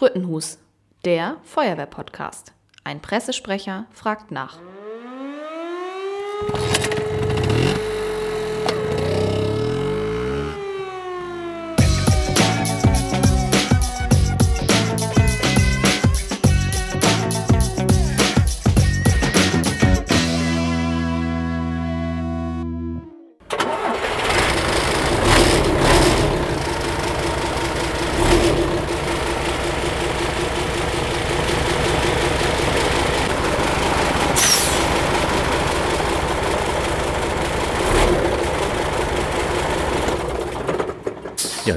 Sprüttenhus, der Feuerwehr-Podcast. Ein Pressesprecher fragt nach.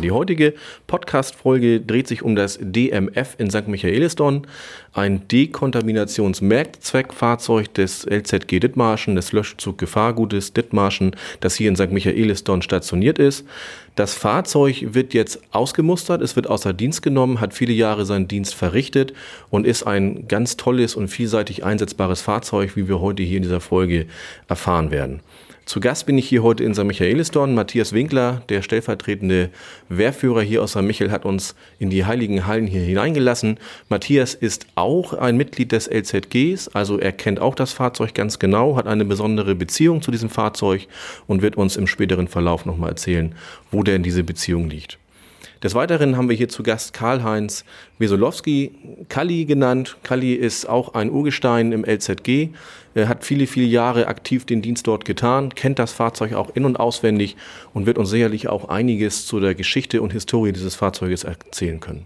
Die heutige Podcast-Folge dreht sich um das DMF in St. Michaelisdorn, ein Dekontaminationsmerkzweckfahrzeug des LZG Dithmarschen, des Löschzug Gefahrgutes Dithmarschen, das hier in St. Michaelisdorn stationiert ist. Das Fahrzeug wird jetzt ausgemustert, es wird außer Dienst genommen, hat viele Jahre seinen Dienst verrichtet und ist ein ganz tolles und vielseitig einsetzbares Fahrzeug, wie wir heute hier in dieser Folge erfahren werden. Zu Gast bin ich hier heute in St. Michaelisdorn. Matthias Winkler, der stellvertretende Wehrführer hier aus St. Michel, hat uns in die heiligen Hallen hier hineingelassen. Matthias ist auch ein Mitglied des LZGs, also er kennt auch das Fahrzeug ganz genau, hat eine besondere Beziehung zu diesem Fahrzeug und wird uns im späteren Verlauf nochmal erzählen, wo denn diese Beziehung liegt. Des Weiteren haben wir hier zu Gast Karl-Heinz Wesolowski, Kalli genannt. Kalli ist auch ein Urgestein im LZG, hat viele, viele Jahre aktiv den Dienst dort getan, kennt das Fahrzeug auch in- und auswendig und wird uns sicherlich auch einiges zu der Geschichte und Historie dieses Fahrzeuges erzählen können.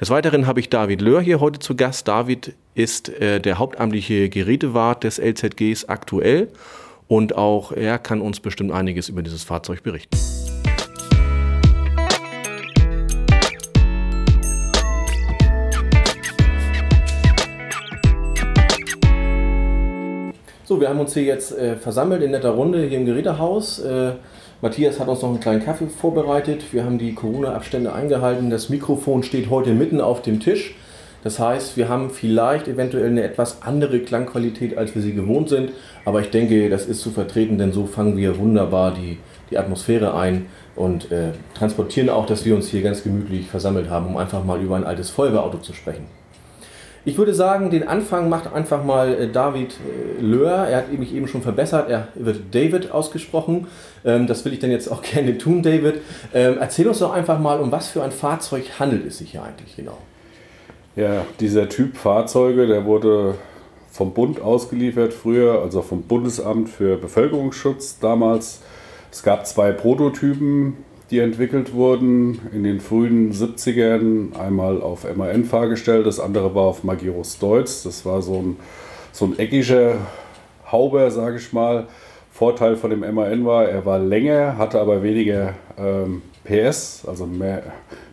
Des Weiteren habe ich David Löhr hier heute zu Gast. David ist äh, der hauptamtliche Gerätewart des LZGs aktuell und auch er kann uns bestimmt einiges über dieses Fahrzeug berichten. So, wir haben uns hier jetzt äh, versammelt in netter Runde hier im Gerätehaus. Äh, Matthias hat uns noch einen kleinen Kaffee vorbereitet. Wir haben die Corona-Abstände eingehalten. Das Mikrofon steht heute mitten auf dem Tisch. Das heißt, wir haben vielleicht eventuell eine etwas andere Klangqualität, als wir sie gewohnt sind. Aber ich denke, das ist zu vertreten, denn so fangen wir wunderbar die, die Atmosphäre ein und äh, transportieren auch, dass wir uns hier ganz gemütlich versammelt haben, um einfach mal über ein altes Feuerwehrauto zu sprechen. Ich würde sagen, den Anfang macht einfach mal äh, David äh, Löhr. Er hat mich eben schon verbessert. Er wird David ausgesprochen. Ähm, das will ich dann jetzt auch gerne tun, David. Ähm, erzähl uns doch einfach mal, um was für ein Fahrzeug handelt es sich hier eigentlich genau? Ja, dieser Typ Fahrzeuge, der wurde vom Bund ausgeliefert früher, also vom Bundesamt für Bevölkerungsschutz damals. Es gab zwei Prototypen, die entwickelt wurden in den frühen 70ern. Einmal auf MAN-Fahrgestell, das andere war auf Magirus Deutz. Das war so ein, so ein eckiger Hauber, sage ich mal. Vorteil von dem MAN war, er war länger, hatte aber weniger ähm, PS, also mehr,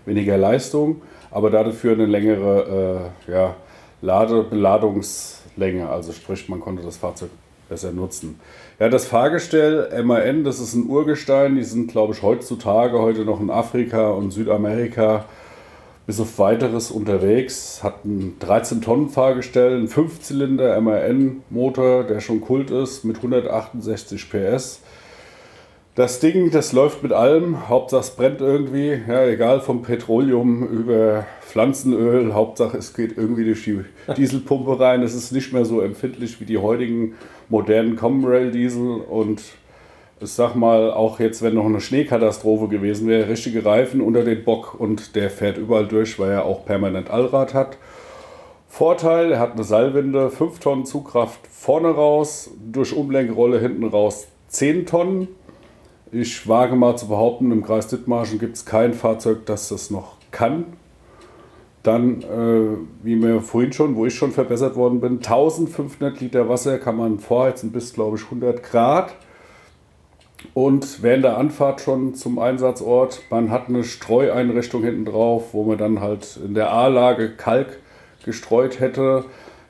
weniger Leistung, aber dafür eine längere äh, ja, Lade Beladungslänge. Also sprich, man konnte das Fahrzeug besser nutzen. Ja, das Fahrgestell MAN, das ist ein Urgestein. Die sind, glaube ich, heutzutage heute noch in Afrika und Südamerika bis auf weiteres unterwegs. Hat ein 13-Tonnen-Fahrgestell, ein 5-Zylinder MAN-Motor, der schon Kult ist, mit 168 PS. Das Ding, das läuft mit allem. Hauptsache es brennt irgendwie. Ja, egal vom Petroleum über Pflanzenöl. Hauptsache es geht irgendwie durch die Dieselpumpe rein. Es ist nicht mehr so empfindlich wie die heutigen modernen Common Rail Diesel. Und ich sag mal, auch jetzt, wenn noch eine Schneekatastrophe gewesen wäre, richtige Reifen unter den Bock und der fährt überall durch, weil er auch permanent Allrad hat. Vorteil, er hat eine Seilwinde, 5 Tonnen Zugkraft vorne raus, durch Umlenkrolle hinten raus 10 Tonnen. Ich wage mal zu behaupten, im Kreis Dithmarschen gibt es kein Fahrzeug, das das noch kann. Dann, äh, wie mir vorhin schon, wo ich schon verbessert worden bin, 1500 Liter Wasser kann man vorheizen bis, glaube ich, 100 Grad. Und während der Anfahrt schon zum Einsatzort, man hat eine Streueinrichtung hinten drauf, wo man dann halt in der A-Lage Kalk gestreut hätte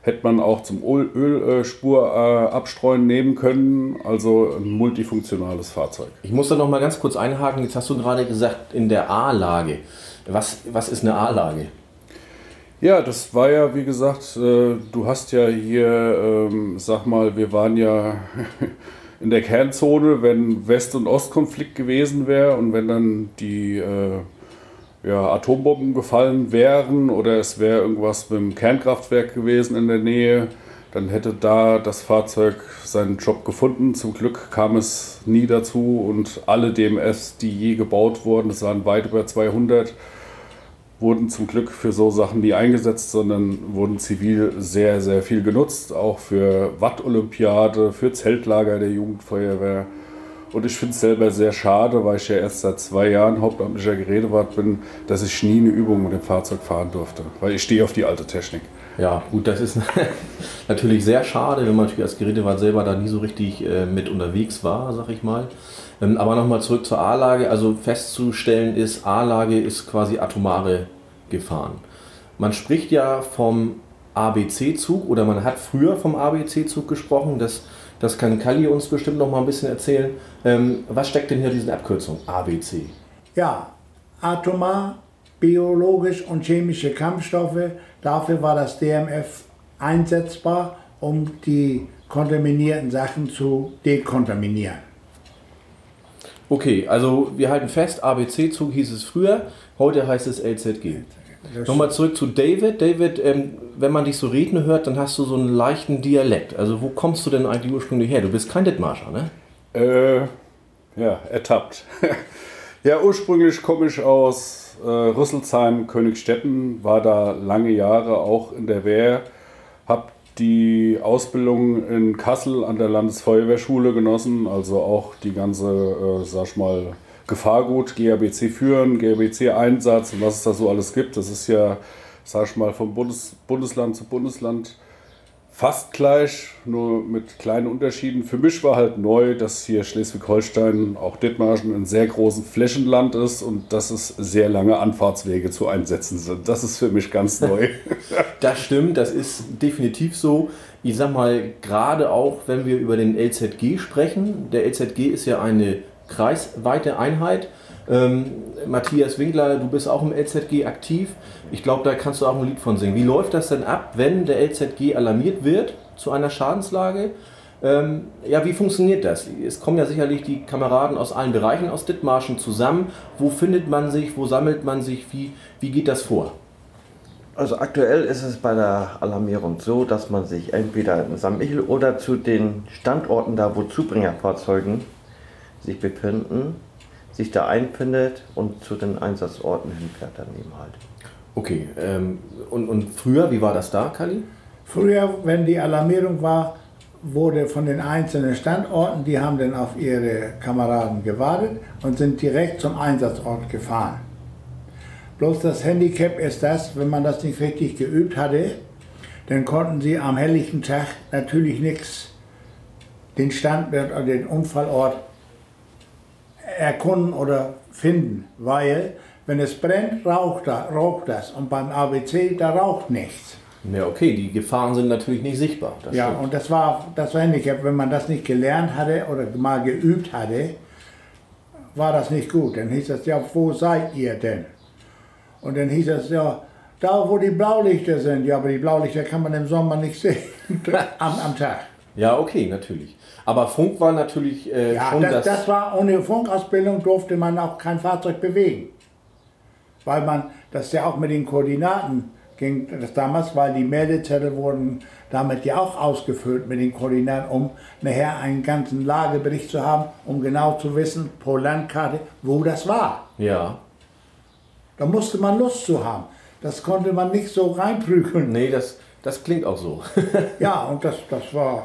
hätte man auch zum Ölspur abstreuen nehmen können. Also ein multifunktionales Fahrzeug. Ich muss da noch mal ganz kurz einhaken. Jetzt hast du gerade gesagt, in der A-Lage. Was, was ist eine A-Lage? Ja, das war ja, wie gesagt, äh, du hast ja hier, ähm, sag mal, wir waren ja in der Kernzone, wenn West- und Ostkonflikt gewesen wäre und wenn dann die äh, ja, Atombomben gefallen wären oder es wäre irgendwas mit dem Kernkraftwerk gewesen in der Nähe, dann hätte da das Fahrzeug seinen Job gefunden. Zum Glück kam es nie dazu und alle DMS, die je gebaut wurden, das waren weit über 200, wurden zum Glück für so Sachen nie eingesetzt, sondern wurden zivil sehr, sehr viel genutzt, auch für Watt-Olympiade, für Zeltlager der Jugendfeuerwehr. Und ich finde es selber sehr schade, weil ich ja erst seit zwei Jahren hauptamtlicher Gerätewart bin, dass ich nie eine Übung mit dem Fahrzeug fahren durfte, weil ich stehe auf die alte Technik. Ja, gut, das ist natürlich sehr schade, wenn man natürlich als Gerätewart selber da nie so richtig äh, mit unterwegs war, sag ich mal. Ähm, aber nochmal zurück zur A-Lage. Also festzustellen ist, A-Lage ist quasi atomare Gefahren. Man spricht ja vom ABC-Zug oder man hat früher vom ABC-Zug gesprochen. Das, das kann Kali uns bestimmt noch mal ein bisschen erzählen. Ähm, was steckt denn hier in dieser Abkürzung ABC? Ja, atomar, biologisch und chemische Kampfstoffe. Dafür war das DMF einsetzbar, um die kontaminierten Sachen zu dekontaminieren. Okay, also wir halten fest, ABC-Zug hieß es früher, heute heißt es LZG. Nochmal zurück zu David. David, ähm, wenn man dich so reden hört, dann hast du so einen leichten Dialekt. Also wo kommst du denn eigentlich ursprünglich her? Du bist kein Dithmarscher, ne? Äh, ja, ertappt. ja, ursprünglich komme ich aus äh, Rüsselsheim, Königstetten, war da lange Jahre auch in der Wehr, habe die Ausbildung in Kassel an der Landesfeuerwehrschule genossen, also auch die ganze, äh, sag ich mal, Gefahrgut, GABC führen, GABC Einsatz und was es da so alles gibt. Das ist ja, sag ich mal, vom Bundes Bundesland zu Bundesland fast gleich, nur mit kleinen Unterschieden. Für mich war halt neu, dass hier Schleswig-Holstein, auch Dithmarschen, ein sehr großes Flächenland ist und dass es sehr lange Anfahrtswege zu einsetzen sind. Das ist für mich ganz neu. das stimmt, das ist definitiv so. Ich sag mal, gerade auch, wenn wir über den LZG sprechen. Der LZG ist ja eine kreisweite Einheit. Ähm, Matthias Winkler, du bist auch im LZG aktiv. Ich glaube, da kannst du auch ein Lied von singen. Wie läuft das denn ab, wenn der LZG alarmiert wird zu einer Schadenslage? Ähm, ja, wie funktioniert das? Es kommen ja sicherlich die Kameraden aus allen Bereichen aus Dithmarschen zusammen. Wo findet man sich? Wo sammelt man sich? Wie, wie geht das vor? Also aktuell ist es bei der Alarmierung so, dass man sich entweder in St. Michel oder zu den Standorten da, wo Zubringerfahrzeugen sich befinden, sich da einfindet und zu den Einsatzorten hinfährt dann eben halt. Okay, ähm, und, und früher, wie war das da, Kali? Früher, wenn die Alarmierung war, wurde von den einzelnen Standorten, die haben dann auf ihre Kameraden gewartet und sind direkt zum Einsatzort gefahren. Bloß das Handicap ist das, wenn man das nicht richtig geübt hatte, dann konnten sie am helllichen Tag natürlich nichts den Standort oder den Unfallort erkunden oder finden, weil wenn es brennt, raucht, da, raucht das und beim ABC, da raucht nichts. Ja, okay, die Gefahren sind natürlich nicht sichtbar. ja, stimmt. und das war das Handicap, wenn man das nicht gelernt hatte oder mal geübt hatte, war das nicht gut. Dann hieß es ja, wo seid ihr denn? Und dann hieß es ja, da wo die Blaulichter sind. Ja, aber die Blaulichter kann man im Sommer nicht sehen am, am Tag. Ja, okay, natürlich. Aber Funk war natürlich äh, ja, schon das, das. Das war ohne Funkausbildung durfte man auch kein Fahrzeug bewegen. Weil man, das ja auch mit den Koordinaten ging, das damals, weil die Meldezettel wurden damit ja auch ausgefüllt mit den Koordinaten, um nachher einen ganzen Lagebericht zu haben, um genau zu wissen, pro Landkarte, wo das war. Ja. Da musste man Lust zu haben. Das konnte man nicht so reinprügeln. Nee, das, das klingt auch so. ja, und das, das war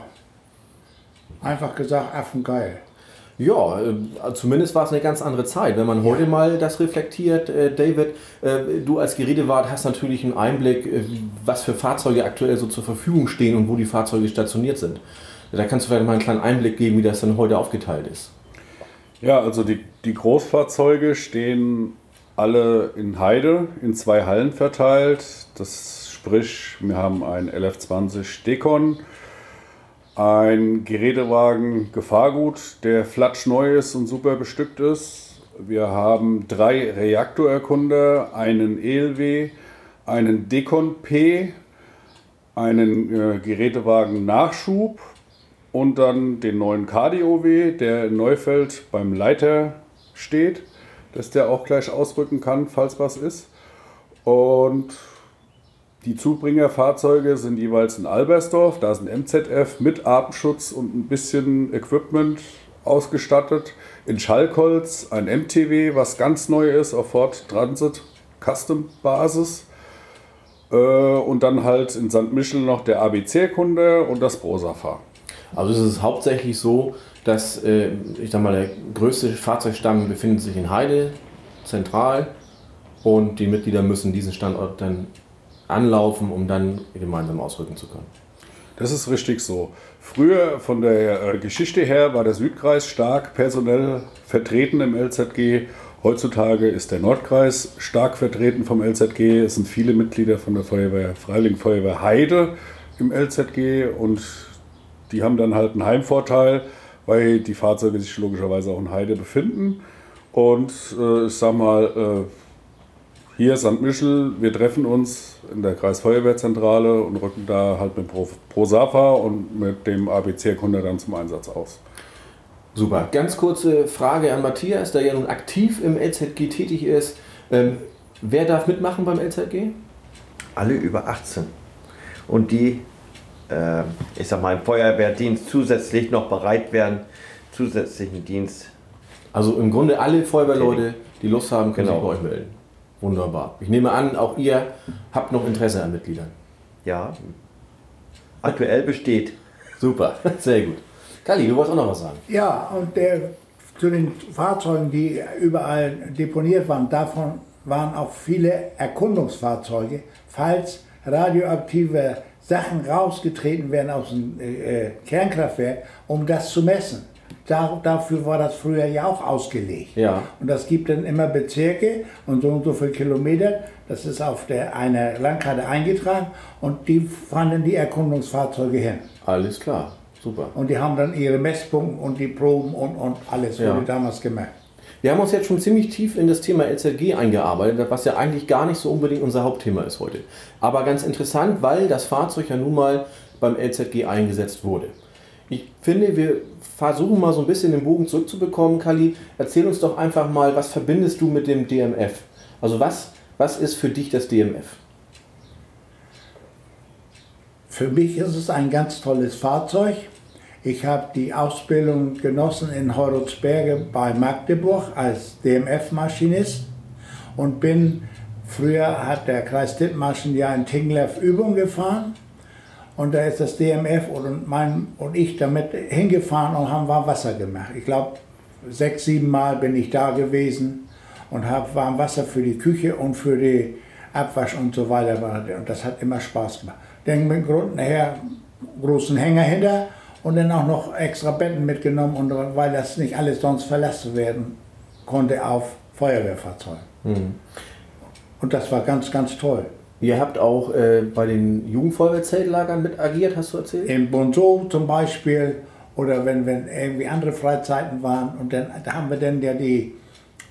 einfach gesagt, affengeil. Ja, äh, zumindest war es eine ganz andere Zeit. Wenn man heute mal das reflektiert, äh, David, äh, du als Gerätewart hast natürlich einen Einblick, was für Fahrzeuge aktuell so zur Verfügung stehen und wo die Fahrzeuge stationiert sind. Da kannst du vielleicht mal einen kleinen Einblick geben, wie das dann heute aufgeteilt ist. Ja, also die, die Großfahrzeuge stehen alle in Heide in zwei Hallen verteilt. Das sprich, wir haben ein LF20 Decon ein Gerätewagen Gefahrgut, der flatschneu ist und super bestückt ist. Wir haben drei Reaktorerkunder, einen ELW, einen Decon P, einen äh, Gerätewagen Nachschub und dann den neuen KDOW, der in Neufeld beim Leiter steht. dass der auch gleich ausrücken kann, falls was ist. Und die Zubringerfahrzeuge sind jeweils in Albersdorf, da ist ein MZF mit Artenschutz und ein bisschen Equipment ausgestattet. In Schalkholz ein MTW, was ganz neu ist, auf Ford Transit Custom Basis. Äh, und dann halt in St. Michel noch der ABC-Kunde und das Prosafa. Also es ist hauptsächlich so, dass äh, ich sag mal, der größte Fahrzeugstamm befindet sich in Heide, zentral. Und die Mitglieder müssen diesen Standort dann anlaufen, um dann gemeinsam ausrücken zu können. Das ist richtig so. Früher von der äh, Geschichte her war der Südkreis stark personell vertreten im LZG. Heutzutage ist der Nordkreis stark vertreten vom LZG. Es sind viele Mitglieder von der Feuerwehr Freiling Feuerwehr Heide im LZG und die haben dann halt einen Heimvorteil, weil die Fahrzeuge sich logischerweise auch in Heide befinden. Und äh, ich sag mal, äh, hier St. Michel, wir treffen uns in der Kreisfeuerwehrzentrale und rücken da halt mit Pro, Pro und mit dem ABC-Kunde dann zum Einsatz aus. Super. Ganz kurze Frage an Matthias, der ja nun aktiv im LZG tätig ist. Ähm, wer darf mitmachen beim LZG? Alle über 18. Und die, äh, ich sag mal, im Feuerwehrdienst zusätzlich noch bereit wären, zusätzlichen Dienst. Also im Grunde alle Feuerwehrleute, die Lust haben, können Genau. sich bei euch melden. Wunderbar. Ich nehme an, auch ihr habt noch Interesse an Mitgliedern. Ja, aktuell besteht. Super, sehr gut. Kali, du wolltest auch noch was sagen. Ja, und der, zu den Fahrzeugen, die überall deponiert waren, davon waren auch viele Erkundungsfahrzeuge, falls radioaktive Sachen rausgetreten werden aus dem äh, äh, Kernkraftwerk, um das zu messen. Da, dafür war das früher ja auch ausgelegt. Ja. Und das gibt dann immer Bezirke und so und so viele Kilometer. Das ist auf der, einer Landkarte eingetragen und die fahren dann die Erkundungsfahrzeuge hin. Alles klar, super. Und die haben dann ihre Messpunkte und die Proben und, und alles Ja. wurde damals gemacht. Wir haben uns jetzt schon ziemlich tief in das Thema LZG eingearbeitet, was ja eigentlich gar nicht so unbedingt unser Hauptthema ist heute. Aber ganz interessant, weil das Fahrzeug ja nun mal beim LZG eingesetzt wurde. Ich finde, wir versuchen mal so ein bisschen den Bogen zurückzubekommen. Kali, erzähl uns doch einfach mal, was verbindest du mit dem DMF? Also was, was ist für dich das DMF? Für mich ist es ein ganz tolles Fahrzeug. Ich habe die Ausbildung genossen in Heurutzberge bei Magdeburg als DMF-Maschinist und bin, früher hat der Kreis Dithmarschen ja in Tinglev Übung gefahren und da ist das DMF und, mein, und ich damit hingefahren und haben warm Wasser gemacht. Ich glaube, sechs, sieben Mal bin ich da gewesen und habe warm Wasser für die Küche und für die Abwasch und so weiter. Und das hat immer Spaß gemacht. Dann mit Grund nachher großen Hänger hinter und dann auch noch extra Betten mitgenommen, und, weil das nicht alles sonst verlassen werden konnte auf Feuerwehrfahrzeugen. Und das war ganz, ganz toll. Ihr habt auch äh, bei den Jugendfeuerwehrzeltlagern mit agiert, hast du erzählt? In Bonzo zum Beispiel oder wenn, wenn irgendwie andere Freizeiten waren und dann da haben wir dann ja die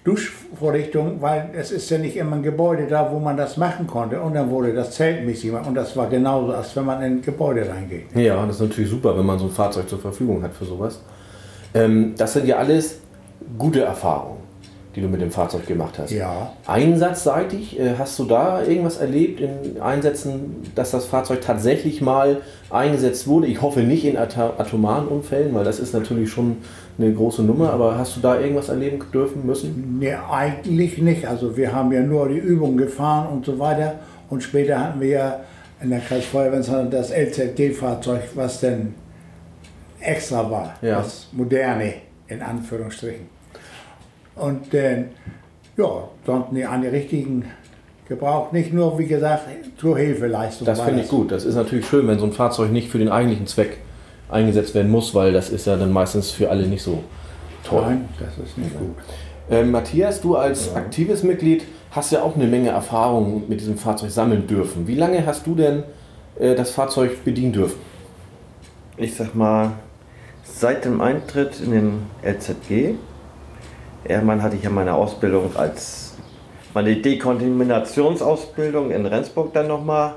Duschvorrichtung, weil es ist ja nicht immer ein Gebäude da, wo man das machen konnte und dann wurde das zeltmäßig gemacht und das war genauso, als wenn man in ein Gebäude reingeht. Ja, das ist natürlich super, wenn man so ein Fahrzeug zur Verfügung hat für sowas. Ähm, das sind ja alles gute Erfahrungen, die du mit dem Fahrzeug gemacht hast. Ja. Einsatzseitig, äh, hast du da irgendwas erlebt in Einsätzen, dass das Fahrzeug tatsächlich mal eingesetzt wurde? Ich hoffe nicht in atomaren Unfällen, weil das ist natürlich schon eine große Nummer, aber hast du da irgendwas erleben dürfen müssen? Nee, eigentlich nicht. Also wir haben ja nur die Übung gefahren und so weiter. Und später hatten wir ja in der Kreisfeuerwehr das LZG-Fahrzeug, was dann extra war. Ja. Das moderne, in Anführungsstrichen. Und dann, ja, sollten die an die richtigen gebraucht. Nicht nur, wie gesagt, zur Hilfeleistung. Das finde ich gut. Das ist natürlich schön, wenn so ein Fahrzeug nicht für den eigentlichen Zweck eingesetzt werden muss, weil das ist ja dann meistens für alle nicht so toll. Nein, das ist nicht gut. Ähm, Matthias, du als aktives Mitglied hast ja auch eine Menge Erfahrung mit diesem Fahrzeug sammeln dürfen. Wie lange hast du denn äh, das Fahrzeug bedienen dürfen? Ich sag mal, seit dem Eintritt in den LZG, irgendwann hatte ich ja meine Ausbildung als meine Dekontaminationsausbildung in Rendsburg dann nochmal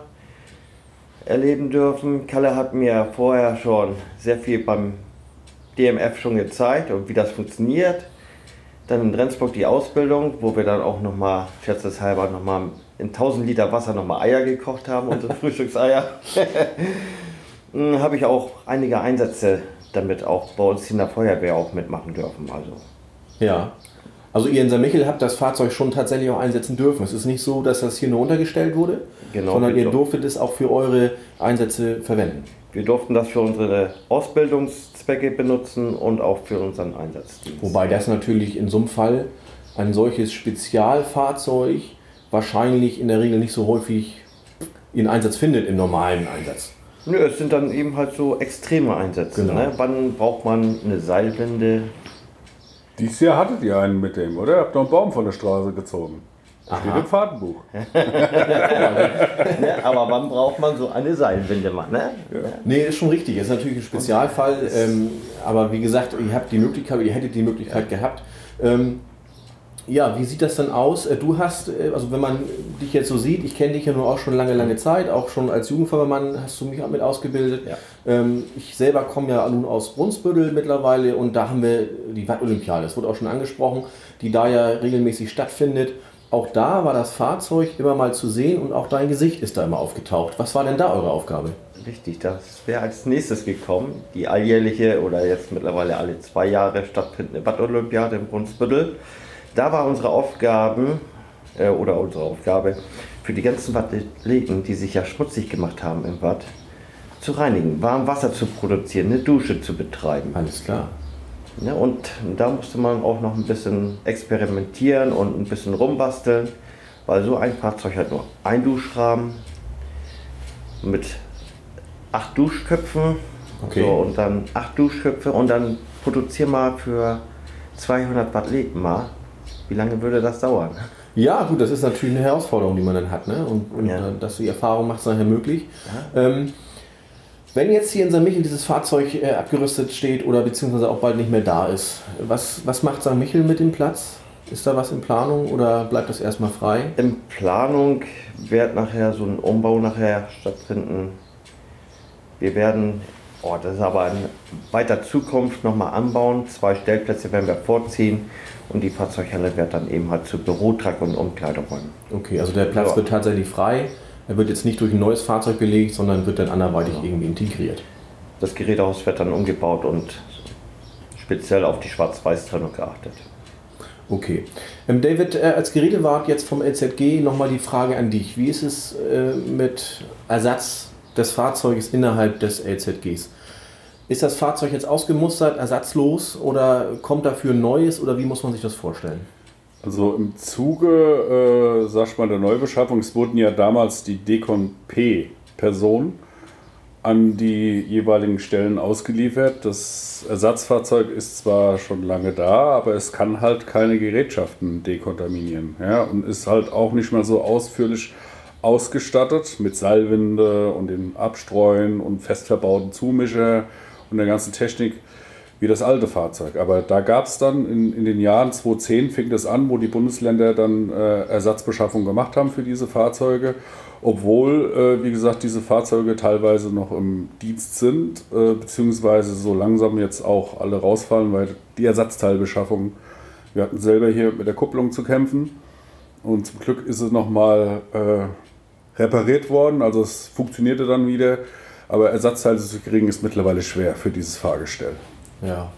erleben dürfen. Kalle hat mir vorher schon sehr viel beim DMF schon gezeigt und wie das funktioniert. Dann in Rendsburg die Ausbildung, wo wir dann auch nochmal, scherzeshalber, nochmal in 1000 Liter Wasser nochmal Eier gekocht haben, unsere Frühstückseier. Hm, Habe ich auch einige Einsätze damit auch bei uns in der Feuerwehr auch mitmachen dürfen. Also Ja. Also ihr in St. Michel habt das Fahrzeug schon tatsächlich auch einsetzen dürfen. Es ist nicht so, dass das hier nur untergestellt wurde, Genau, sondern ihr durftet es auch für eure Einsätze verwenden. wir durften das für unsere Ausbildungszwecke benutzen und auch für unseren Einsatzdienst. Wobei das natürlich in so einem Fall ein solches Spezialfahrzeug wahrscheinlich in der Regel nicht so häufig ihren Einsatz findet im normalen Einsatz. Nö, es sind dann eben halt so extreme Einsätze. Genau. Ne? Wann braucht man eine Seilwinde? Dieses Jahr hattet ihr einen mit dem, oder? Ihr habt noch einen Baum von der Straße gezogen. Steht im Fahrtenbuch. Ne? Aber wann braucht man so eine Seilwinde mal? Ne? Nee, ist schon richtig. Ist natürlich ein Spezialfall. Ähm, aber wie gesagt, ihr habt die Möglichkeit, ihr hättet die Möglichkeit gehabt. Ähm, ja, wie sieht das dann aus? Äh, Du hast, äh, also wenn man dich jetzt so sieht, ich kenne dich ja nur auch schon lange, lange Zeit, auch schon als Jugendfeuerwehrmann hast du mich auch mit ausgebildet. Ja. Ähm, ich selber komme ja nun aus Brunsbüttel mittlerweile und da haben wir die Watt-Olympiade, das wurde auch schon angesprochen, die da ja regelmäßig stattfindet. Auch da war das Fahrzeug immer mal zu sehen und auch dein Gesicht ist da immer aufgetaucht. Was war denn da eure Aufgabe? Richtig, das wäre als nächstes gekommen. Die alljährliche oder jetzt mittlerweile alle zwei Jahre stattfindende Bad-Olympiade in Brunsbüttel. Da war unsere Aufgabe, äh, oder unsere Aufgabe, für die ganzen Athleten, die sich ja schmutzig gemacht haben im Bad, zu reinigen, warm Wasser zu produzieren, eine Dusche zu betreiben. Alles klar. Ja, und da musste man auch noch ein bisschen experimentieren und ein bisschen rumbasteln, weil so ein Fahrzeug hat nur ein Duschrahmen mit acht Duschköpfen. Okay. So, und dann acht Duschköpfe und dann produzier mal für 200 Watt mal. Wie lange würde das dauern? Ja, gut, das ist natürlich eine Herausforderung, die man dann hat. Ne? Und, und Ja. äh, dass die Erfahrung macht es nachher möglich. Ähm, wenn jetzt hier in St. Michel dieses Fahrzeug äh, abgerüstet steht oder beziehungsweise auch bald nicht mehr da ist, was, was macht St. Michel mit dem Platz? Ist da was in Planung oder bleibt das erstmal frei? In Planung wird nachher so ein Umbau nachher stattfinden. Wir werden, oh, das ist aber in weiter Zukunft nochmal anbauen. Zwei Stellplätze werden wir vorziehen und die Fahrzeughalle wird dann eben halt zu Bürotrakt und Umkleideräumen. Okay, also der Platz Ja. wird tatsächlich frei. Er wird jetzt nicht durch ein neues Fahrzeug belegt, sondern wird dann anderweitig irgendwie integriert. Das Gerätehaus wird dann umgebaut und speziell auf die Schwarz-Weiß-Trennung geachtet. Okay. Ähm, David, äh, als Gerätewart jetzt vom LZG nochmal die Frage an dich. Wie ist es äh, mit Ersatz des Fahrzeuges innerhalb des LZGs? Ist das Fahrzeug jetzt ausgemustert, ersatzlos oder kommt dafür ein neues oder wie muss man sich das vorstellen? Also im Zuge, äh, sag ich mal, der Neubeschaffung, es wurden ja damals die Decon P-Personen an die jeweiligen Stellen ausgeliefert. Das Ersatzfahrzeug ist zwar schon lange da, aber es kann halt keine Gerätschaften dekontaminieren. Ja, und ist halt auch nicht mehr so ausführlich ausgestattet mit Seilwinde und dem Abstreuen und fest verbauten Zumischer und der ganzen Technik wie das alte Fahrzeug. Aber da gab es dann in, in den Jahren 2010 fing das an, wo die Bundesländer dann äh, Ersatzbeschaffung gemacht haben für diese Fahrzeuge. Obwohl, äh, wie gesagt, diese Fahrzeuge teilweise noch im Dienst sind, äh, beziehungsweise so langsam jetzt auch alle rausfallen, weil die Ersatzteilbeschaffung, wir hatten selber hier mit der Kupplung zu kämpfen. Und zum Glück ist es nochmal äh, repariert worden, also es funktionierte dann wieder. Aber Ersatzteile zu kriegen ist mittlerweile schwer für dieses Fahrgestell. Ja.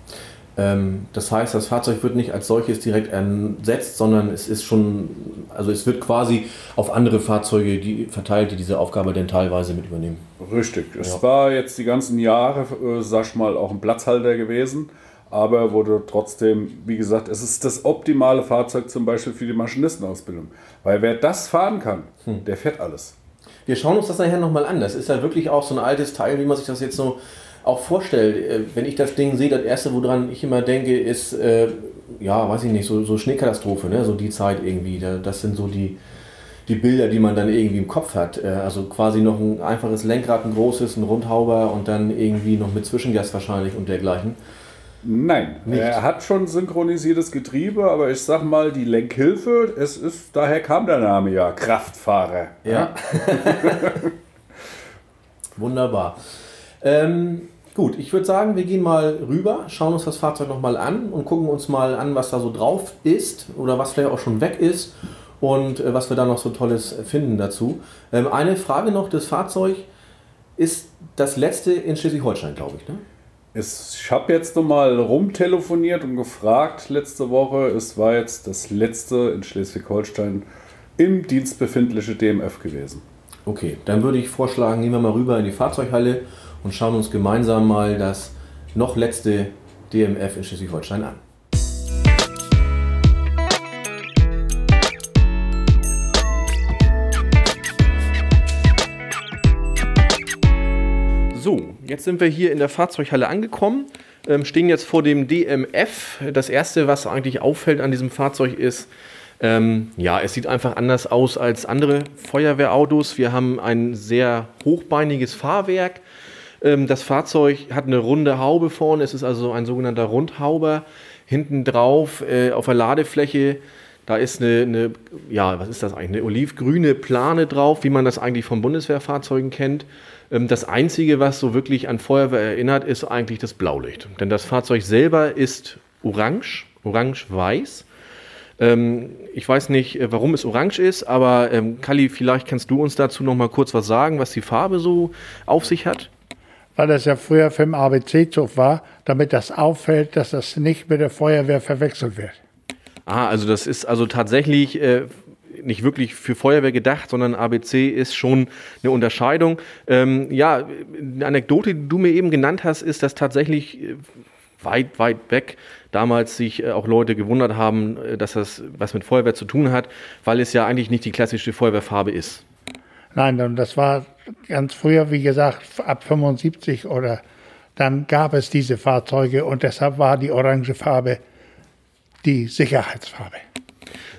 Ähm, das heißt, das Fahrzeug wird nicht als solches direkt ersetzt, sondern es ist schon, also es wird quasi auf andere Fahrzeuge die, verteilt, die diese Aufgabe dann teilweise mit übernehmen. Richtig. Es Ja. war jetzt die ganzen Jahre, äh, sag ich mal, auch ein Platzhalter gewesen, aber wurde trotzdem, wie gesagt, es ist das optimale Fahrzeug zum Beispiel für die Maschinistenausbildung. Weil wer das fahren kann, der fährt alles. Wir schauen uns das nachher nochmal an. Das ist ja wirklich auch so ein altes Teil, wie man sich das jetzt so auch vorstellt. Äh, Wenn ich das Ding sehe, das erste, woran ich immer denke, ist, äh, ja, weiß ich nicht, so, so Schneekatastrophe, ne? so die Zeit irgendwie. Da- Das sind so die, die Bilder, die man dann irgendwie im Kopf hat. Äh, Also quasi noch ein einfaches Lenkrad, ein großes, ein Rundhauber und dann irgendwie noch mit Zwischengas wahrscheinlich und dergleichen. Nein, Nicht. er hat schon synchronisiertes Getriebe, aber ich sag mal, die Lenkhilfe, es ist, daher kam der Name ja, Kraftfahrer. Ja. Wunderbar. Ähm, Gut, ich würde sagen, wir gehen mal rüber, schauen uns das Fahrzeug nochmal an und gucken uns mal an, was da so drauf ist oder was vielleicht auch schon weg ist und äh, was wir da noch so Tolles finden dazu. Ähm, eine Frage noch, das Fahrzeug ist das letzte in Schleswig-Holstein, glaube ich, ne? Ich habe jetzt nochmal rumtelefoniert und gefragt letzte Woche. Es war jetzt das letzte in Schleswig-Holstein im Dienst befindliche DMF gewesen. Okay, dann würde ich vorschlagen, gehen wir mal rüber in die Fahrzeughalle und schauen uns gemeinsam mal das noch letzte DMF in Schleswig-Holstein an. Jetzt sind wir hier in der Fahrzeughalle angekommen, ähm, stehen jetzt vor dem DMF. Das erste, was eigentlich auffällt an diesem Fahrzeug ist, ähm, ja, es sieht einfach anders aus als andere Feuerwehrautos. Wir haben ein sehr hochbeiniges Fahrwerk. Ähm, das Fahrzeug hat eine runde Haube vorne. Es ist also ein sogenannter Rundhauber. Hinten drauf äh, auf der Ladefläche, da ist eine, eine, ja, was ist das eigentlich? Eine olivgrüne Plane drauf, wie man das eigentlich von Bundeswehrfahrzeugen kennt. Ähm, das Einzige, was so wirklich an Feuerwehr erinnert, ist eigentlich das Blaulicht. Denn das Fahrzeug selber ist orange, orange-weiß. Ähm, ich weiß nicht, äh, warum es orange ist, aber ähm, Kali, vielleicht kannst du uns dazu noch mal kurz was sagen, was die Farbe so auf sich hat? Weil das ja früher für den ABC-Zug war, damit das auffällt, dass das nicht mit der Feuerwehr verwechselt wird. Ah, also das ist also tatsächlich äh, nicht wirklich für Feuerwehr gedacht, sondern ABC ist schon eine Unterscheidung. Ähm, ja, eine Anekdote, die du mir eben genannt hast, ist, dass tatsächlich äh, weit, weit weg damals sich äh, auch Leute gewundert haben, äh, dass das was mit Feuerwehr zu tun hat, weil es ja eigentlich nicht die klassische Feuerwehrfarbe ist. Nein, das war ganz früher, wie gesagt, ab 75 oder dann gab es diese Fahrzeuge und deshalb war die orange Farbe die Sicherheitsfarbe.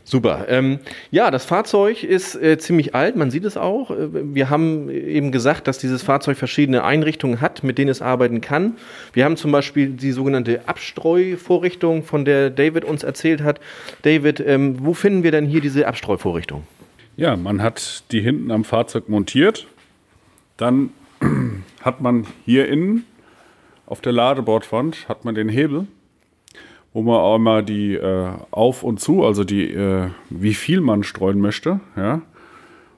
Super. Ähm, ja, das Fahrzeug ist äh, ziemlich alt, man sieht es auch. Äh, wir haben eben gesagt, dass dieses Fahrzeug verschiedene Einrichtungen hat, mit denen es arbeiten kann. Wir haben zum Beispiel die sogenannte Abstreuvorrichtung, von der David uns erzählt hat. David, ähm, wo finden wir denn hier diese Abstreuvorrichtung? Ja, man hat die hinten am Fahrzeug montiert. Dann hat man hier innen auf der Ladebordwand hat man den Hebel wo man auch mal die äh, auf und zu, also die, äh, wie viel man streuen möchte, ja,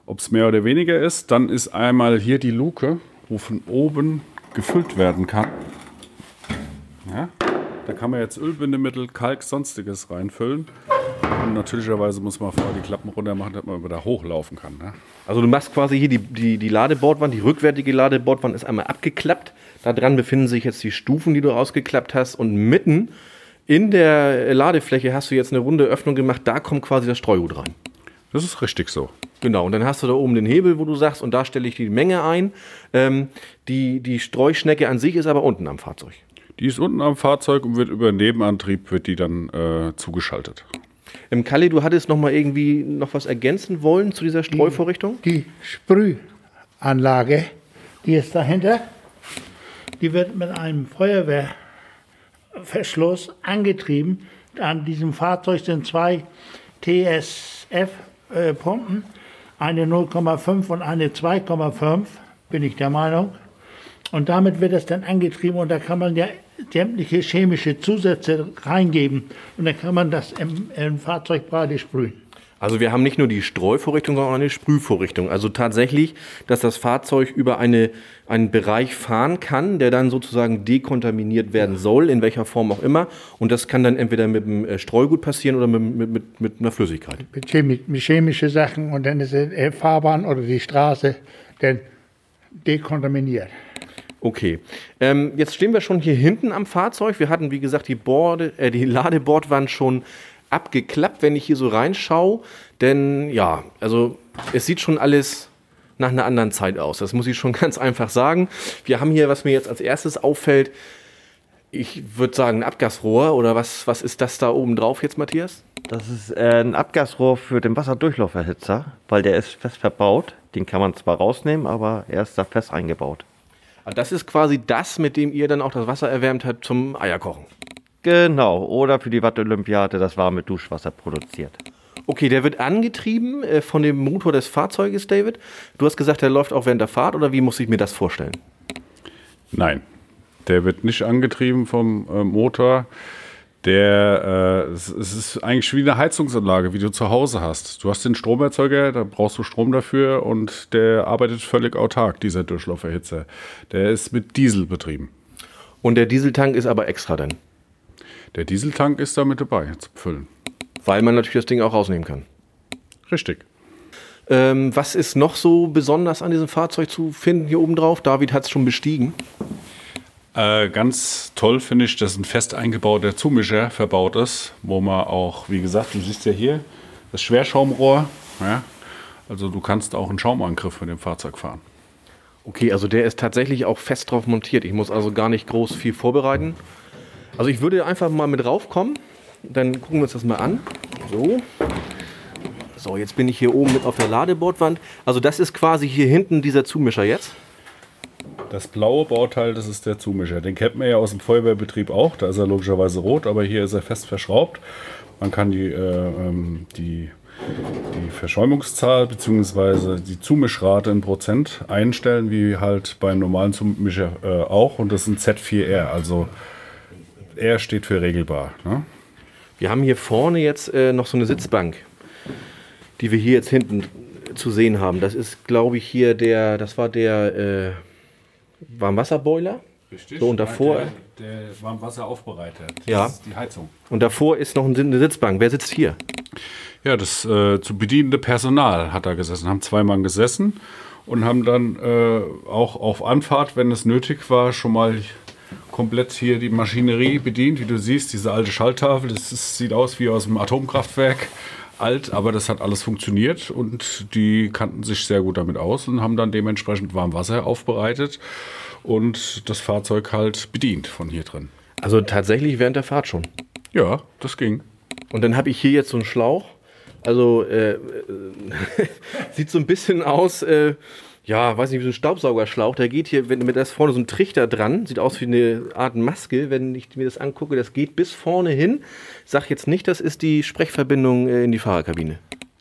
ob es mehr oder weniger ist. Dann ist einmal hier die Luke, wo von oben gefüllt werden kann. Ja, da kann man jetzt Ölbindemittel, Kalk, sonstiges reinfüllen. Und natürlicherweise muss man vorher die Klappen runter machen, damit man da hochlaufen kann. Ne? Also du machst quasi hier die, die, die Ladebordwand, die rückwärtige Ladebordwand ist einmal abgeklappt. Da dran befinden sich jetzt die Stufen, die du ausgeklappt hast. Und mitten in der Ladefläche hast du jetzt eine runde Öffnung gemacht, da kommt quasi das Streugut rein. Das ist richtig so. Genau, und dann hast du da oben den Hebel, wo du sagst, und da stelle ich die Menge ein. Ähm, die, die Streuschnecke an sich ist aber unten am Fahrzeug. Die ist unten am Fahrzeug und wird über Nebenantrieb wird die dann äh, zugeschaltet. Im Kali, du hattest noch mal irgendwie noch was ergänzen wollen zu dieser Streuvorrichtung? Die, die Sprühanlage, die ist dahinter. Die wird mit einem Feuerwehr Verschluss angetrieben. An diesem Fahrzeug sind zwei TSF-Pumpen, eine 0,5 und eine 2,5, bin ich der Meinung. Und damit wird es dann angetrieben und da kann man ja sämtliche chemische Zusätze reingeben und dann kann man das im, im Fahrzeug breite sprühen. Also wir haben nicht nur die Streuvorrichtung, sondern auch eine Sprühvorrichtung. Also tatsächlich, dass das Fahrzeug über eine, einen Bereich fahren kann, der dann sozusagen dekontaminiert werden soll, in welcher Form auch immer. Und das kann dann entweder mit dem äh, Streugut passieren oder mit, mit, mit, mit einer Flüssigkeit. Mit, chemi mit chemische Sachen und dann ist die äh, Fahrbahn oder die Straße dann dekontaminiert. Okay. Ähm, jetzt stehen wir schon hier hinten am Fahrzeug. Wir hatten, wie gesagt, die, Borde, äh, die Ladebordwand schon abgeklappt, wenn ich hier so reinschaue. Denn ja, also es sieht schon alles nach einer anderen Zeit aus. Das muss ich schon ganz einfach sagen. Wir haben hier, was mir jetzt als erstes auffällt, ich würde sagen, ein Abgasrohr oder was, was ist das da oben drauf jetzt, Matthias? Das ist äh, ein Abgasrohr für den Wasserdurchlauferhitzer, weil der ist fest verbaut. Den kann man zwar rausnehmen, aber er ist da fest eingebaut. Ah, das ist quasi das, mit dem ihr dann auch das Wasser erwärmt habt zum Eierkochen. Genau, oder für die Watt-Olympiade das warme Duschwasser produziert. Okay, der wird angetrieben äh, von dem Motor des Fahrzeuges, David. Du hast gesagt, der läuft auch während der Fahrt oder wie muss ich mir das vorstellen? Nein, Der wird nicht angetrieben vom äh, Motor. Der, äh, es, es ist eigentlich wie eine Heizungsanlage, wie du zu Hause hast. Du hast den Stromerzeuger, da brauchst du Strom dafür und der arbeitet völlig autark, dieser Durchlauferhitzer. Der ist mit Diesel betrieben. Und der Dieseltank ist aber extra dann, Der Dieseltank ist da mit dabei zu füllen. weil man natürlich das Ding auch rausnehmen kann. Richtig. Ähm, was ist noch so besonders an diesem Fahrzeug zu finden hier oben drauf? David hat es schon bestiegen. Äh, ganz toll finde ich, dass ein fest eingebauter Zumischer verbaut ist, wo man auch, wie gesagt, du siehst ja hier das Schwerschaumrohr. Ja? Also du kannst auch einen Schaumangriff mit dem Fahrzeug fahren. Okay, also der ist tatsächlich auch fest drauf montiert. Ich muss also gar nicht groß viel vorbereiten. Also ich würde einfach mal mit raufkommen. Dann gucken wir uns das mal an. So. So, jetzt bin ich hier oben mit auf der Ladebordwand. Also das ist quasi hier hinten dieser Zumischer jetzt. Das blaue Bauteil, das ist der Zumischer. Den kennt man ja aus dem Feuerwehrbetrieb auch. Da ist er logischerweise rot, aber hier ist er fest verschraubt. Man kann die, äh, ähm, die, die Verschäumungszahl bzw. die Zumischrate in Prozent einstellen, wie halt beim normalen Zumischer äh, auch. Und das ist ein Z4R. Also R steht für regelbar. Ne? Wir haben hier vorne jetzt äh, noch so eine Sitzbank, die wir hier jetzt hinten zu sehen haben. Das ist, glaube ich, hier der, das war der äh, Warmwasserboiler. Richtig. So, und davor- Der, der Warmwasseraufbereiter. Das Ja. ist die Heizung. Und davor ist noch eine Sitzbank. Wer sitzt hier? Ja, das äh, zu bedienende Personal hat da gesessen, haben zwei Mann gesessen und haben dann äh, auch auf Anfahrt, wenn es nötig war, schon mal komplett hier die Maschinerie bedient. Wie du siehst, diese alte Schalltafel, das ist, sieht aus wie aus einem Atomkraftwerk. Alt, aber das hat alles funktioniert und die kannten sich sehr gut damit aus und haben dann dementsprechend Warmwasser aufbereitet und das Fahrzeug halt bedient von hier drin. Also tatsächlich während der Fahrt schon. Ja, das ging. Und dann habe ich hier jetzt so einen Schlauch. Also äh, äh, sieht so ein bisschen aus, äh, ja, weiß nicht, wie so ein Staubsaugerschlauch. Der geht hier, wenn mit das vorne so ein Trichter dran, sieht aus wie eine Art Maske. Wenn ich mir das angucke, das geht bis vorne hin. Sag jetzt nicht, das ist die Sprechverbindung äh, in die Fahrerkabine.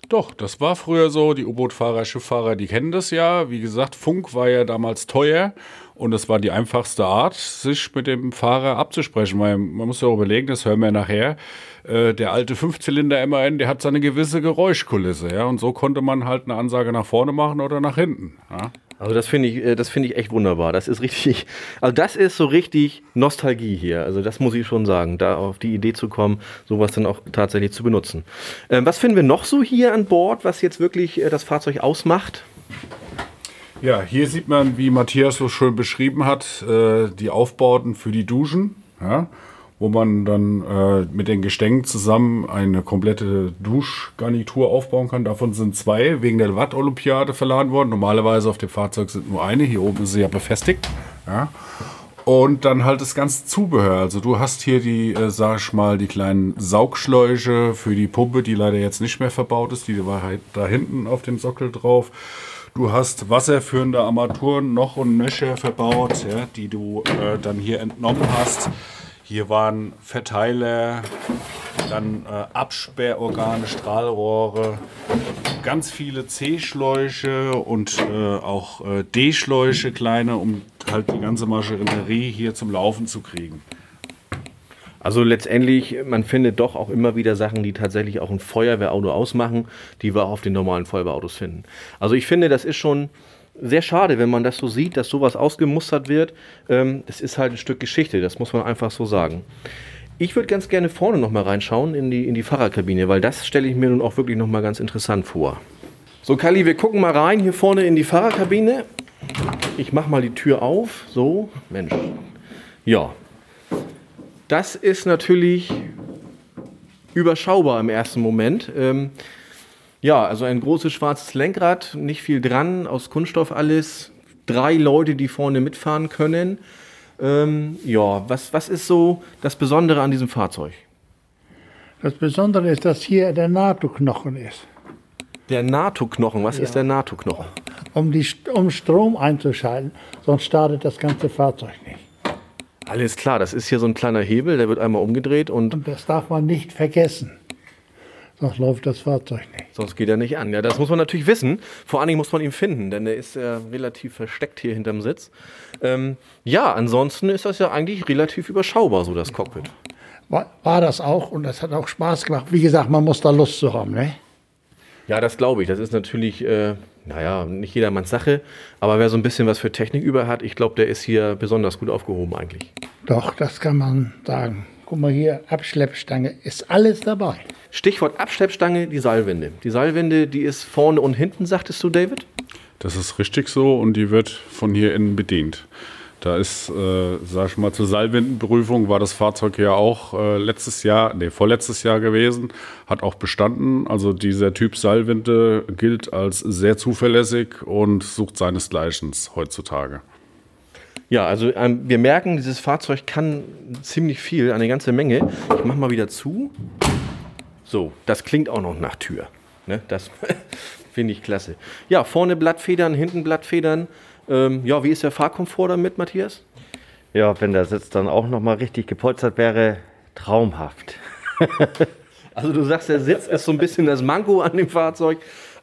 Doch, das war früher so. Die U-Boot-Fahrer, Schifffahrer, die kennen das ja. Wie gesagt, Funk war ja damals teuer und das war die einfachste Art, sich mit dem Fahrer abzusprechen. Weil man muss ja auch überlegen, das hören wir nachher. Äh, der alte Fünfzylinder MAN, der hat seine gewisse Geräuschkulisse, ja. Und so konnte man halt eine Ansage nach vorne machen oder nach hinten. Ja? Also das finde ich, äh, das finde ich echt wunderbar. Das ist richtig, also das ist so richtig Nostalgie hier. Also das muss ich schon sagen, da auf die Idee zu kommen, sowas dann auch tatsächlich zu benutzen. Ähm, was finden wir noch so hier an Bord, was jetzt wirklich äh, das Fahrzeug ausmacht? Ja, hier sieht man, wie Matthias so schön beschrieben hat, äh, die Aufbauten für die Duschen, ja, wo man dann äh, mit den Gestängen zusammen eine komplette Duschgarnitur aufbauen kann. Davon sind zwei wegen der Watt-Olympiade verladen worden. Normalerweise auf dem Fahrzeug sind nur eine. Hier oben ist sie ja befestigt. Ja. Und dann halt das ganze Zubehör. Also du hast hier die, äh, sag ich mal, die kleinen Saugschläuche für die Pumpe, die leider jetzt nicht mehr verbaut ist. Die war halt da hinten auf dem Sockel drauf. Du hast wasserführende Armaturen noch und nöcher verbaut, ja, die du äh, dann hier entnommen hast. Hier waren Verteiler, dann äh, Absperrorgane, Strahlrohre, ganz viele C-Schläuche und äh, auch äh, D-Schläuche, kleine, um halt die ganze Maschinerie hier zum Laufen zu kriegen. Also letztendlich, man findet doch auch immer wieder Sachen, die tatsächlich auch ein Feuerwehrauto ausmachen, die wir auch auf den normalen Feuerwehrautos finden. Also ich finde, das ist schon sehr schade, wenn man das so sieht, dass sowas ausgemustert wird. Ähm, das ist halt ein Stück Geschichte, das muss man einfach so sagen. Ich würde ganz gerne vorne noch mal reinschauen in die, in die Fahrerkabine, weil das stelle ich mir nun auch wirklich noch mal ganz interessant vor. So, Kali, wir gucken mal rein hier vorne in die Fahrerkabine. Ich mache mal die Tür auf. So, Mensch. Ja, das ist natürlich überschaubar im ersten Moment. Ähm, ja, also ein großes schwarzes Lenkrad, nicht viel dran, aus Kunststoff alles. Drei Leute, die vorne mitfahren können. Ähm, ja, was, was ist so das Besondere an diesem Fahrzeug? Das Besondere ist, dass hier der NATO-Knochen ist. Der NATO-Knochen, was ist der NATO-Knochen? Um, die, um Strom einzuschalten, sonst startet das ganze Fahrzeug nicht. Alles klar, das ist hier so ein kleiner Hebel, der wird einmal umgedreht und Und das darf man nicht vergessen. Sonst läuft das Fahrzeug nicht. Sonst geht er nicht an. Ja, das muss man natürlich wissen. Vor allen Dingen muss man ihn finden, denn er ist ja relativ versteckt hier hinterm Sitz. Ähm, ja, ansonsten ist das ja eigentlich relativ überschaubar, so das Cockpit. War, war das auch und das hat auch Spaß gemacht. Wie gesagt, man muss da Lust zu haben, ne? Ja, das glaube ich. Das ist natürlich, äh, naja, nicht jedermanns Sache. Aber wer so ein bisschen was für Technik über hat, ich glaube, der ist hier besonders gut aufgehoben eigentlich. Doch, das kann man sagen. Guck mal hier, Abschleppstange, ist alles dabei. Stichwort Abschleppstange, die Seilwinde. Die Seilwinde, die ist vorne und hinten, sagtest du, David? Das ist richtig so und die wird von hier innen bedient. Da ist, äh, sag ich mal, zur Seilwindenprüfung war das Fahrzeug ja auch äh, letztes Jahr, nee, vorletztes Jahr gewesen, hat auch bestanden. Also dieser Typ Seilwinde gilt als sehr zuverlässig und sucht seinesgleichen heutzutage. Ja, also ähm, wir merken, dieses Fahrzeug kann ziemlich viel, eine ganze Menge. Ich mache mal wieder zu. So, das klingt auch noch nach Tür. Ne? Das finde ich klasse. Ja, vorne Blattfedern, hinten Blattfedern. Ähm, ja, wie ist der Fahrkomfort damit, Matthias? Ja, wenn der Sitz dann auch nochmal richtig gepolstert wäre, traumhaft. also du sagst, der Sitz ist so ein bisschen das Manko an dem Fahrzeug.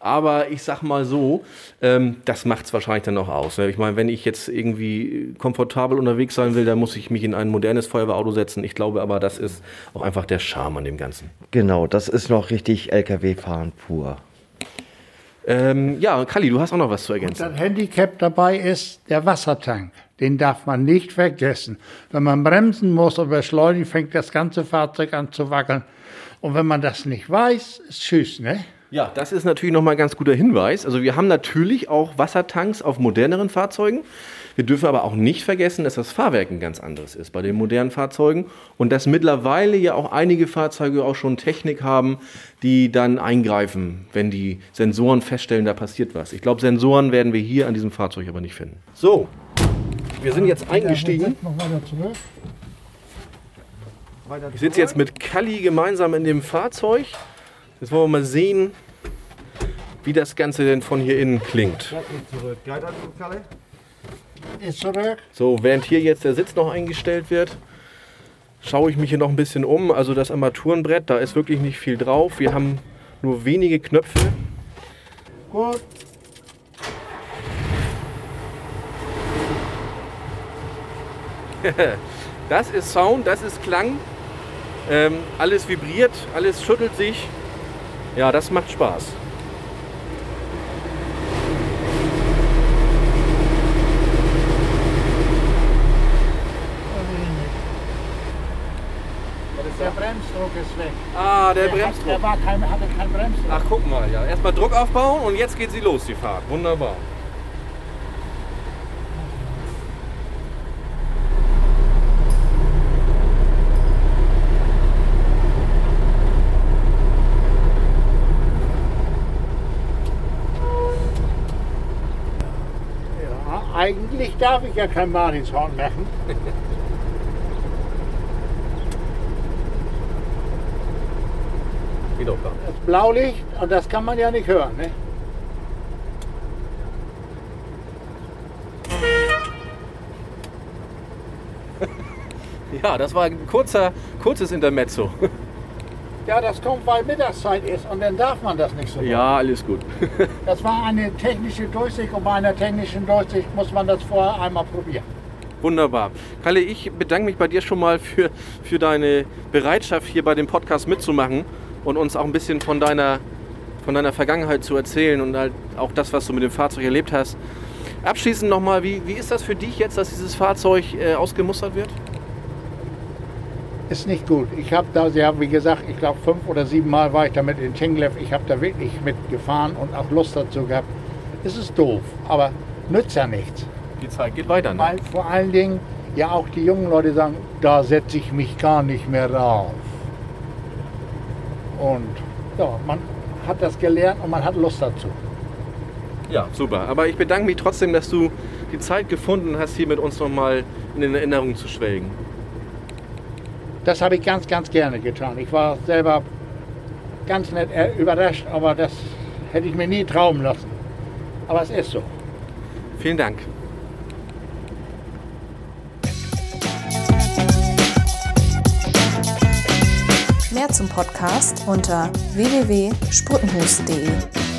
Aber ich sag mal so, ähm, das macht es wahrscheinlich dann noch aus. Ne? Ich meine, wenn ich jetzt irgendwie komfortabel unterwegs sein will, dann muss ich mich in ein modernes Feuerwehrauto setzen. Ich glaube aber, das ist auch einfach der Charme an dem Ganzen. Genau, das ist noch richtig LKW-Fahren pur. Ähm, ja, Kali, du hast auch noch was zu ergänzen. Und das Handicap dabei ist der Wassertank. Den darf man nicht vergessen. Wenn man bremsen muss oder beschleunigen, fängt das ganze Fahrzeug an zu wackeln. Und wenn man das nicht weiß, ist tschüss, ne? Ja, das ist natürlich nochmal ein ganz guter Hinweis. Also wir haben natürlich auch Wassertanks auf moderneren Fahrzeugen. Wir dürfen aber auch nicht vergessen, dass das Fahrwerk ein ganz anderes ist bei den modernen Fahrzeugen und dass mittlerweile ja auch einige Fahrzeuge auch schon Technik haben, die dann eingreifen, wenn die Sensoren feststellen, da passiert was. Ich glaube, Sensoren werden wir hier an diesem Fahrzeug aber nicht finden. So, wir sind jetzt eingestiegen. Ich sitze jetzt mit Kalli gemeinsam in dem Fahrzeug. Jetzt wollen wir mal sehen, wie das Ganze denn von hier innen klingt. So, während hier jetzt der Sitz noch eingestellt wird, schaue ich mich hier noch ein bisschen um. Also das Armaturenbrett, da ist wirklich nicht viel drauf. Wir haben nur wenige Knöpfe. Gut. Das ist Sound, das ist Klang. Ähm, alles vibriert, alles schüttelt sich. Ja, das macht Spaß. Der Bremsdruck ist weg. Ah, der Der, hat, Bremsdruck. der war kein, hatte keinen Bremsdruck. Ach, guck mal, ja. Erstmal Druck aufbauen und jetzt geht sie los, die Fahrt. Wunderbar. Ja, eigentlich darf ich ja kein Martinshorn machen. Geht auch klar. Das Blaulicht, und das kann man ja nicht hören. Ne? Ja, das war ein kurzer, kurzes Intermezzo. Ja, das kommt, weil Mittagszeit ist und dann darf man das nicht so. Ja, alles gut. Das war eine technische Durchsicht und bei einer technischen Durchsicht muss man das vorher einmal probieren. Wunderbar. Kalle, ich bedanke mich bei dir schon mal für, für deine Bereitschaft, hier bei dem Podcast mitzumachen und uns auch ein bisschen von deiner, von deiner Vergangenheit zu erzählen und halt auch das, was du mit dem Fahrzeug erlebt hast. Abschließend nochmal, wie, wie ist das für dich jetzt, dass dieses Fahrzeug äh, ausgemustert wird? Ist nicht gut. Ich habe da, ja, wie gesagt, ich glaube fünf oder sieben Mal war ich damit in Tinglev. Ich habe da wirklich mitgefahren und auch Lust dazu gehabt. Es ist doof, aber nützt ja nichts. Die Zeit geht weiter, ne? Weil vor allen Dingen ja auch die jungen Leute sagen, da setze ich mich gar nicht mehr rauf. Und ja, man hat das gelernt und man hat Lust dazu. Ja, super. Aber ich bedanke mich trotzdem, dass du die Zeit gefunden hast, hier mit uns nochmal in den Erinnerungen zu schwelgen. Das habe ich ganz, ganz gerne getan. Ich war selber ganz nett äh, überrascht, aber das hätte ich mir nie trauen lassen. Aber es ist so. Vielen Dank. Mehr zum Podcast unter www.sputtenhus.de.